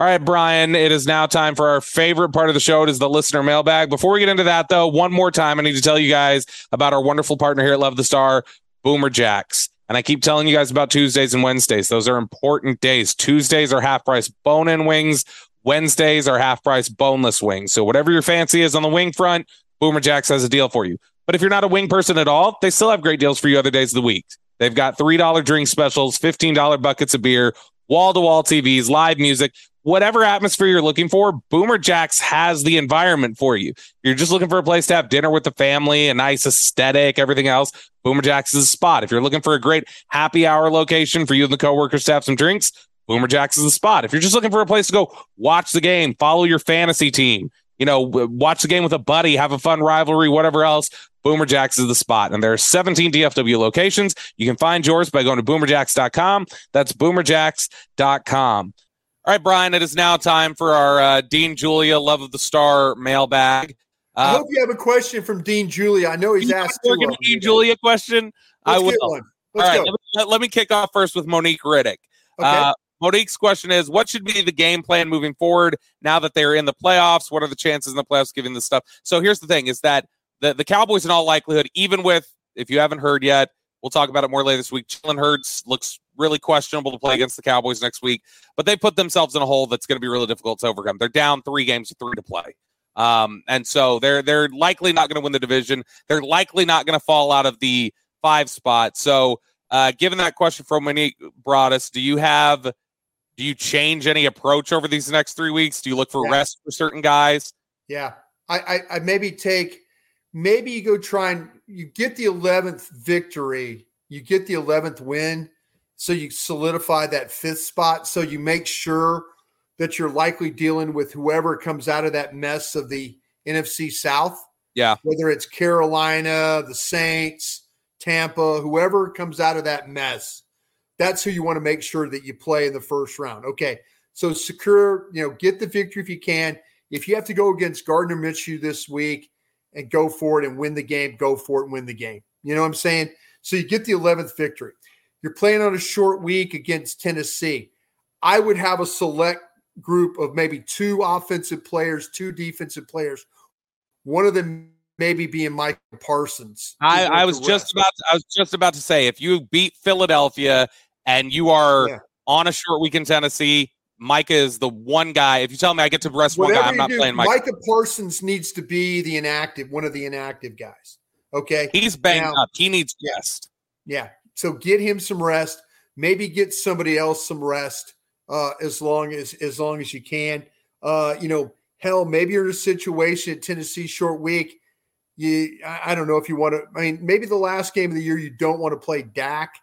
All right, Bryan, it is now time for our favorite part of the show. It is the listener mailbag. Before we get into that, though, one more time, I need to tell you guys about our wonderful partner here at Love the Star, Boomer Jacks. And I keep telling you guys about Tuesdays and Wednesdays. Those are important days. Tuesdays are half price bone in wings. Wednesdays are half price boneless wings. So whatever your fancy is on the wing front, Boomer Jacks has a deal for you. But if you're not a wing person at all, they still have great deals for you other days of the week. They've got $3 drink specials, $15 buckets of beer, wall to wall TVs, live music, whatever atmosphere you're looking for. Boomer Jacks has the environment for you. You're just looking for a place to have dinner with the family, a nice aesthetic, everything else. Boomer Jacks is a spot. If you're looking for a great happy hour location for you and the coworkers to have some drinks, Boomer Jacks is the spot. If you're just looking for a place to go watch the game, follow your fantasy team, you know, watch the game with a buddy, have a fun rivalry, whatever else, Boomer Jacks is the spot. And there are 17 DFW locations. You can find yours by going to boomerjacks.com. That's boomerjacks.com. All right, Bryan, it is now time for our uh, Dean Julia Love of the Star mailbag. I Uh, hope you have a question from Dean Julia. I know he's you asked want two to of get them. a Dean Julia question? I Let's will. get one. Let's All right, let me, let- me kick off first with Monique Riddick. Okay. Uh, Monique's question is What should be the game plan moving forward now that they're in the playoffs? What are the chances in the playoffs given this stuff? So here's the thing is that the, the Cowboys, in all likelihood, even with, if you haven't heard yet, we'll talk about it more later this week. Jalen Hurts looks really questionable to play against the Cowboys next week, but they put themselves in a hole that's going to be really difficult to overcome. They're down three games to three to play. Um, and so they're they're likely not going to win the division. They're likely not going to fall out of the five spot. So, uh, given that question from Monique Broaddus, do you have do you change any approach over these next three weeks? Do you look for Yeah. rest for certain guys? Yeah. I, I, I maybe take, maybe you go try and you get the 11th victory, you get the 11th win. So you solidify that fifth spot. So you make sure that you're likely dealing with whoever comes out of that mess of the NFC South, Yeah. whether it's Carolina, the Saints, Tampa, whoever comes out of that mess. That's who you want to make sure that you play in the first round. Okay. So secure, you know, get the victory if you can. If you have to go against Gardner Minshew this week and go for it and win the game, go for it and win the game. You know what I'm saying? So you get the 11th victory. You're playing on a short week against Tennessee. I would have a select group of maybe two offensive players, two defensive players. One of them maybe being Micah Parsons. I, I was just about to, I was just about to say if you beat Philadelphia and you are Yeah. on a short week in Tennessee, Micah is the one guy. If you tell me I get to rest one guy, I'm not do, playing Micah. Micah Parsons needs to be the inactive, one of the inactive guys. Okay. He's banged now, up. He needs rest. Yeah. So get him some rest. Maybe get somebody else some rest uh, as long as as long as you can. Uh, you know, hell, maybe you're in a situation at Tennessee short week. You, I, I don't know if you want to. I mean, maybe the last game of the year you don't want to play Dak,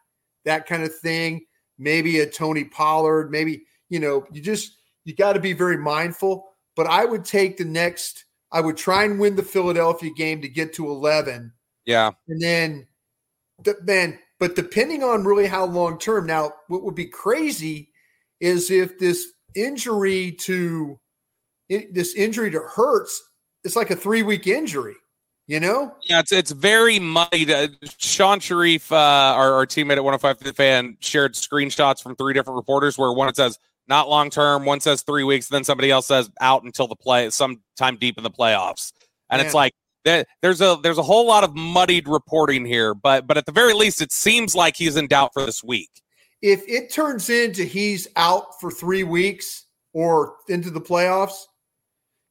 that kind of thing. Maybe a Tony Pollard. Maybe you know you just you got to be very mindful. But I would take the next. I would try and win the Philadelphia game to get to eleven. Yeah, and then, the, man. But depending on really how long term. Now, what would be crazy is if this injury to this injury to Hurts, it's like a three week injury. You know? Yeah, it's it's very muddy. Uh, Shan Shariff, uh, our, our teammate at 105 the fan, shared screenshots from three different reporters where one says not long term, one says three weeks, then somebody else says out until the play, sometime deep in the playoffs. And it's like there's a there's a whole lot of muddied reporting here, but but at the very least, it seems like he's in doubt for this week. If it turns into he's out for three weeks or into the playoffs,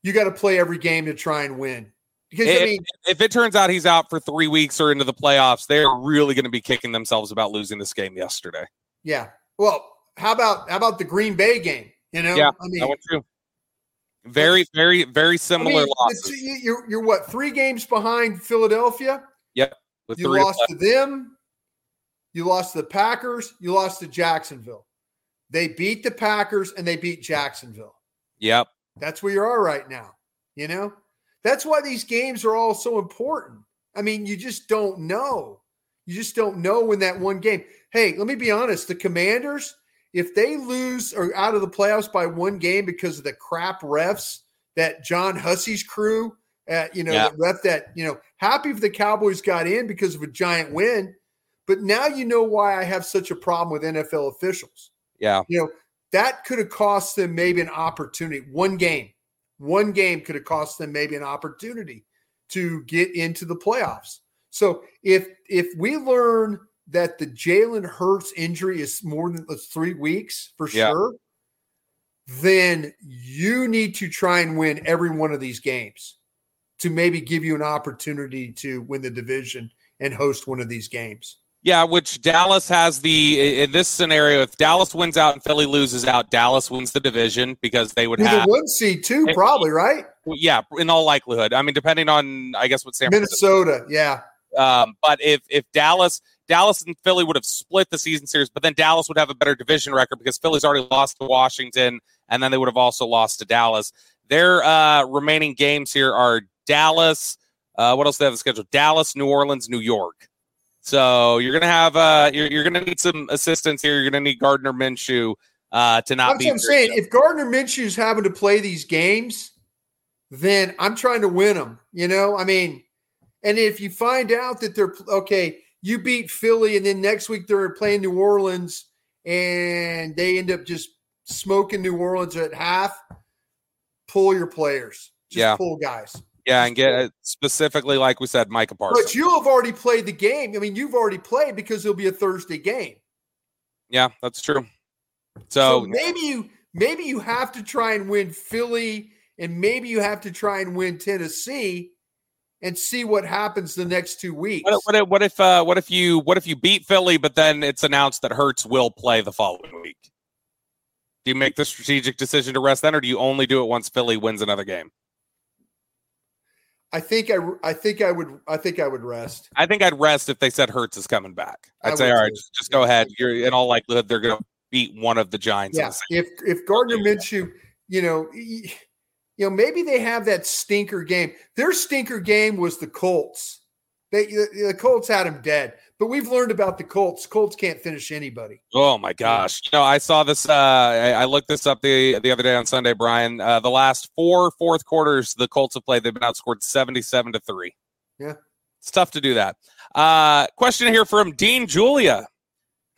you got to play every game to try and win. Because if, I mean, if it turns out he's out for three weeks or into the playoffs, they're really going to be kicking themselves about losing this game yesterday. Yeah. Well, how about how about the Green Bay game? You know, yeah, I mean, that one too. Very, very, very similar I mean, losses. You're you're what three games behind Philadelphia? Yep. you lost to them. You lost to the Packers. You lost to Jacksonville. They beat the Packers and they beat Jacksonville. Yep. That's where you are right now. You know, that's why these games are all so important. I mean, you just don't know. You just don't know when that one game. Hey, let me be honest. The Commanders, if they lose or out of the playoffs by one game because of the crap refs that John Hussey's crew, at, you know, yeah. that ref that you know, happy if the Cowboys got in because of a giant win. But now you know why I have such a problem with NFL officials. Yeah. You know, that could have cost them maybe an opportunity. One game, one game could have cost them maybe an opportunity to get into the playoffs. So if if we learn that the Jalen Hurts injury is more than three weeks for yeah. sure, then you need to try and win every one of these games to maybe give you an opportunity to win the division and host one of these games. Yeah, which Dallas has the in this scenario. If Dallas wins out and Philly loses out, Dallas wins the division because they would have one seed too, probably right. Yeah, in all likelihood. I mean, depending on I guess what San Minnesota, yeah. Um, but if if Dallas Dallas and Philly would have split the season series, but then Dallas would have a better division record because Philly's already lost to Washington, and then they would have also lost to Dallas. Their uh, remaining games here are Dallas. Uh, what else do they have scheduled? Dallas, New Orleans, New York. So you're gonna have uh you're, you're gonna need some assistance here. You're gonna need Gardner Minshew uh to not That's be. What I'm saying if Gardner Minshew's having to play these games, then I'm trying to win them. You know, I mean, and if you find out that they're okay, you beat Philly, and then next week they're playing New Orleans, and they end up just smoking New Orleans at half. Pull your players, just yeah. pull guys. Yeah, and get specifically, like we said, Micah Parsons. But you have already played the game. I mean, you've already played because it'll be a Thursday game. Yeah, that's true. So, so maybe you maybe you have to try and win Philly, and maybe you have to try and win Tennessee, and see what happens the next two weeks. What, what if what if, uh, what if you what if you beat Philly, but then it's announced that Hurts will play the following week? Do you make the strategic decision to rest then, or do you only do it once Philly wins another game? I think I, I think I would I think I would rest. I think I'd rest if they said Hurts is coming back. I'd I say, all right, just, just, go ahead. You're in all likelihood they're going to beat one of the Giants. Yeah. If if Gardner Minshew, you know, you know, maybe they have that stinker game. Their stinker game was the Colts. They the Colts had him dead. But we've learned about the Colts. Colts can't finish anybody. Oh my gosh! You know, I saw this. Uh, I, I, looked this up the the other day on Sunday, Bryan. Uh, the last four fourth quarters the Colts have played, they've been outscored seventy-seven to three. Yeah, it's tough to do that. Uh, question here from Dean Julia.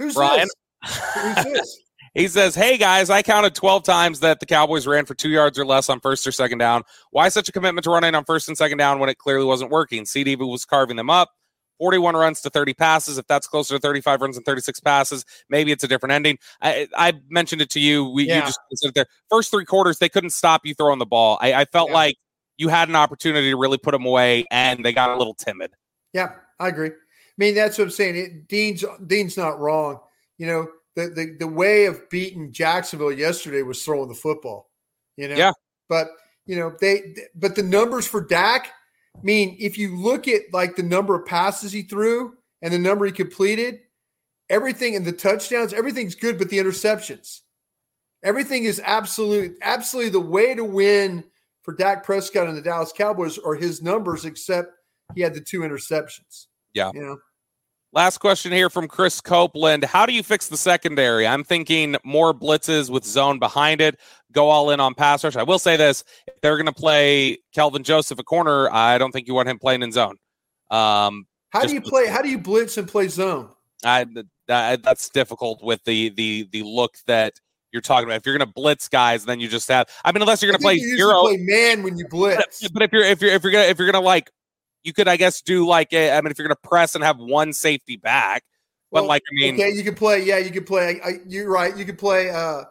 Who's Bryan? This? Who's this? (laughs) He says, Hey guys, I counted 12 times that the Cowboys ran for two yards or less on first or second down. Why such a commitment to running on first and second down when it clearly wasn't working? CD was carving them up. 41 runs to 30 passes. If that's closer to 35 runs and 36 passes, maybe it's a different ending. I, I mentioned it to you. We, yeah. You just said there. First three quarters, they couldn't stop you throwing the ball. I, I felt yeah. like you had an opportunity to really put them away, and they got a little timid. Yeah, I agree. I mean, that's what I'm saying. It, Dean's Dean's not wrong. You know, the, the the way of beating Jacksonville yesterday was throwing the football. You know, yeah. But you know they, but the numbers for Dak. I mean, if you look at like the number of passes he threw and the number he completed, everything and the touchdowns, everything's good, but the interceptions, everything is absolute, absolutely the way to win for Dak Prescott and the Dallas Cowboys are his numbers, except he had the two interceptions. Yeah. You know. Last question here from Chris Copeland. How do you fix the secondary? I'm thinking more blitzes with zone behind it. Go all in on pass rush. I will say this: if they're going to play Kelvin Joseph a corner, I don't think you want him playing in zone. Um, how do you play? How do you blitz and play zone? I, that, that's difficult with the the the look that you're talking about. If you're going to blitz guys, then you just have. I mean, unless you're going to play you zero, play man when you blitz. But, but if you're if you're if you're gonna if you're gonna like you could, I guess, do like a, I mean, if you're going to press and have one safety back, but well, like I mean, okay, you can play. Yeah, you can play. I, you're right. You can play. uh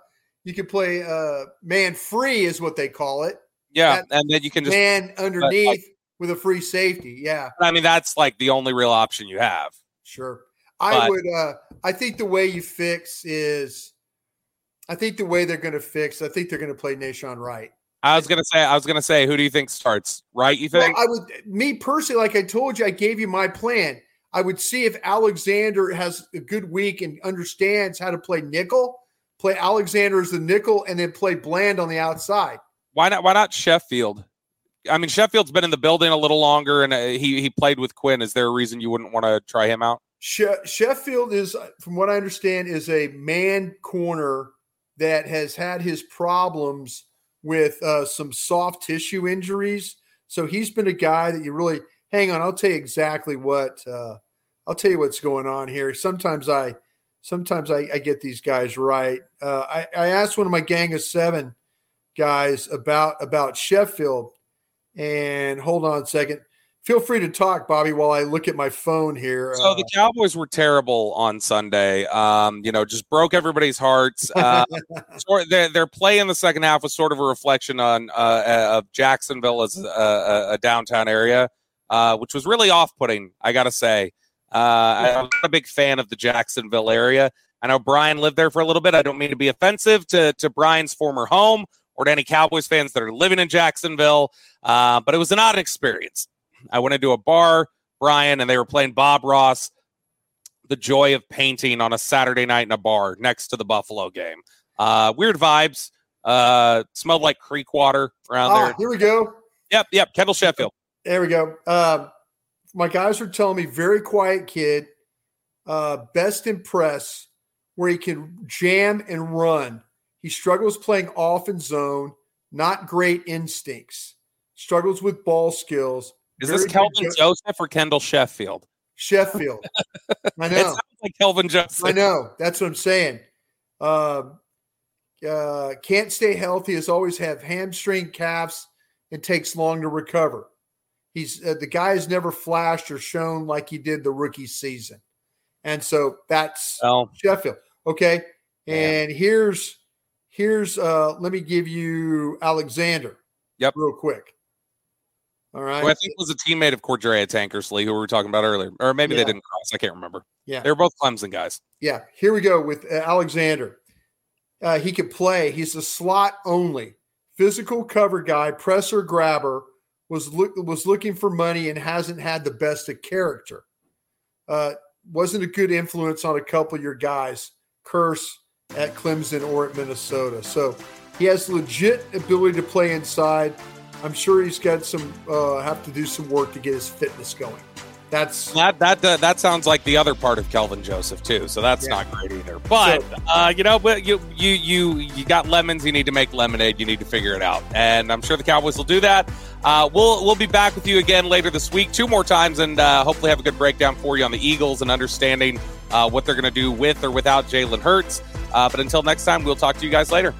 You can play. uh Man free is what they call it. Yeah, that, and then you can just man underneath like, with a free safety. Yeah, I mean that's like the only real option you have. Sure, I but, would. uh I think the way you fix is, I think the way they're going to fix. I think they're going to play Nahshon Wright. I was gonna say, I was gonna say, who do you think starts? Right? You think? Well, I would. Me personally, like I told you, I gave you my plan. I would see if Alexander has a good week and understands how to play nickel. Play Alexander as the nickel, and then play Bland on the outside. Why not? Why not Sheffield? I mean, Sheffield's been in the building a little longer, and uh, he he played with Quinn. Is there a reason you wouldn't want to try him out? She- Sheffield is, from what I understand, is a man corner that has had his problems with uh, some soft tissue injuries. So he's been a guy that you really hang on. I'll tell you exactly what uh, I'll tell you what's going on here. Sometimes I sometimes I, I get these guys right. Uh, I, I asked one of my gang of seven guys about about Sheffield, and hold on a second feel free to talk, Bobby, while I look at my phone here. So uh, the Cowboys were terrible on Sunday. Um, you know, just broke everybody's hearts. (laughs) Uh, their, their play in the second half was sort of a reflection on uh, uh of Jacksonville as a, a downtown area, uh, which was really off-putting. I got to say, uh, I'm not a big fan of the Jacksonville area. I know Bryan lived there for a little bit. I don't mean to be offensive to to Bryan's former home or to any Cowboys fans that are living in Jacksonville, but it was an odd experience. I went into a bar, Bryan, and they were playing Bob Ross, The Joy of Painting on a Saturday night in a bar next to the Buffalo game. Uh, weird vibes. Uh, smelled like creek water around ah, there. Here we go. Yep, yep. Kendall Sheffield. There we go. Uh, my guys are telling me very quiet kid, uh, best in press, where he can jam and run. He struggles playing off in zone, not great instincts, struggles with ball skills, is this Kelvin Joseph or Kendall Sheffield? Sheffield. (laughs) I know. it sounds like Kelvin Joseph. I know. That's what I'm saying. Uh, uh, can't stay healthy. Has always have hamstring calves and takes long to recover. He's uh, the guy has never flashed or shown like he did the rookie season, and so that's oh. Sheffield. Okay, and here's here's uh, let me give you Alexander. Yep, real quick. All right. Who I think was a teammate of Cordrea Tankersley, who we were talking about earlier. Or maybe yeah. they didn't cross. I can't remember. Yeah. They were both Clemson guys. Yeah. Here we go with uh, Alexander. Uh, he could play. He's a slot only, physical cover guy, presser grabber. Was look, was looking for money and hasn't had the best of character. Uh, wasn't a good influence on a couple of your guys. Curse at Clemson or at Minnesota. So he has legit ability to play inside. I'm sure he's got some uh, have to do some work to get his fitness going. That's that that uh, that sounds like the other part of Kelvin Joseph too. So that's yeah. not great either. But so, uh, you know, but you you you you got lemons. You need to make lemonade. You need to figure it out, and I'm sure the Cowboys will do that. Uh, we'll we'll be back with you again later this week, two more times, and uh, hopefully have a good breakdown for you on the Eagles and understanding uh, what they're going to do with or without Jalen Hurts. Uh, but until next time, we'll talk to you guys later.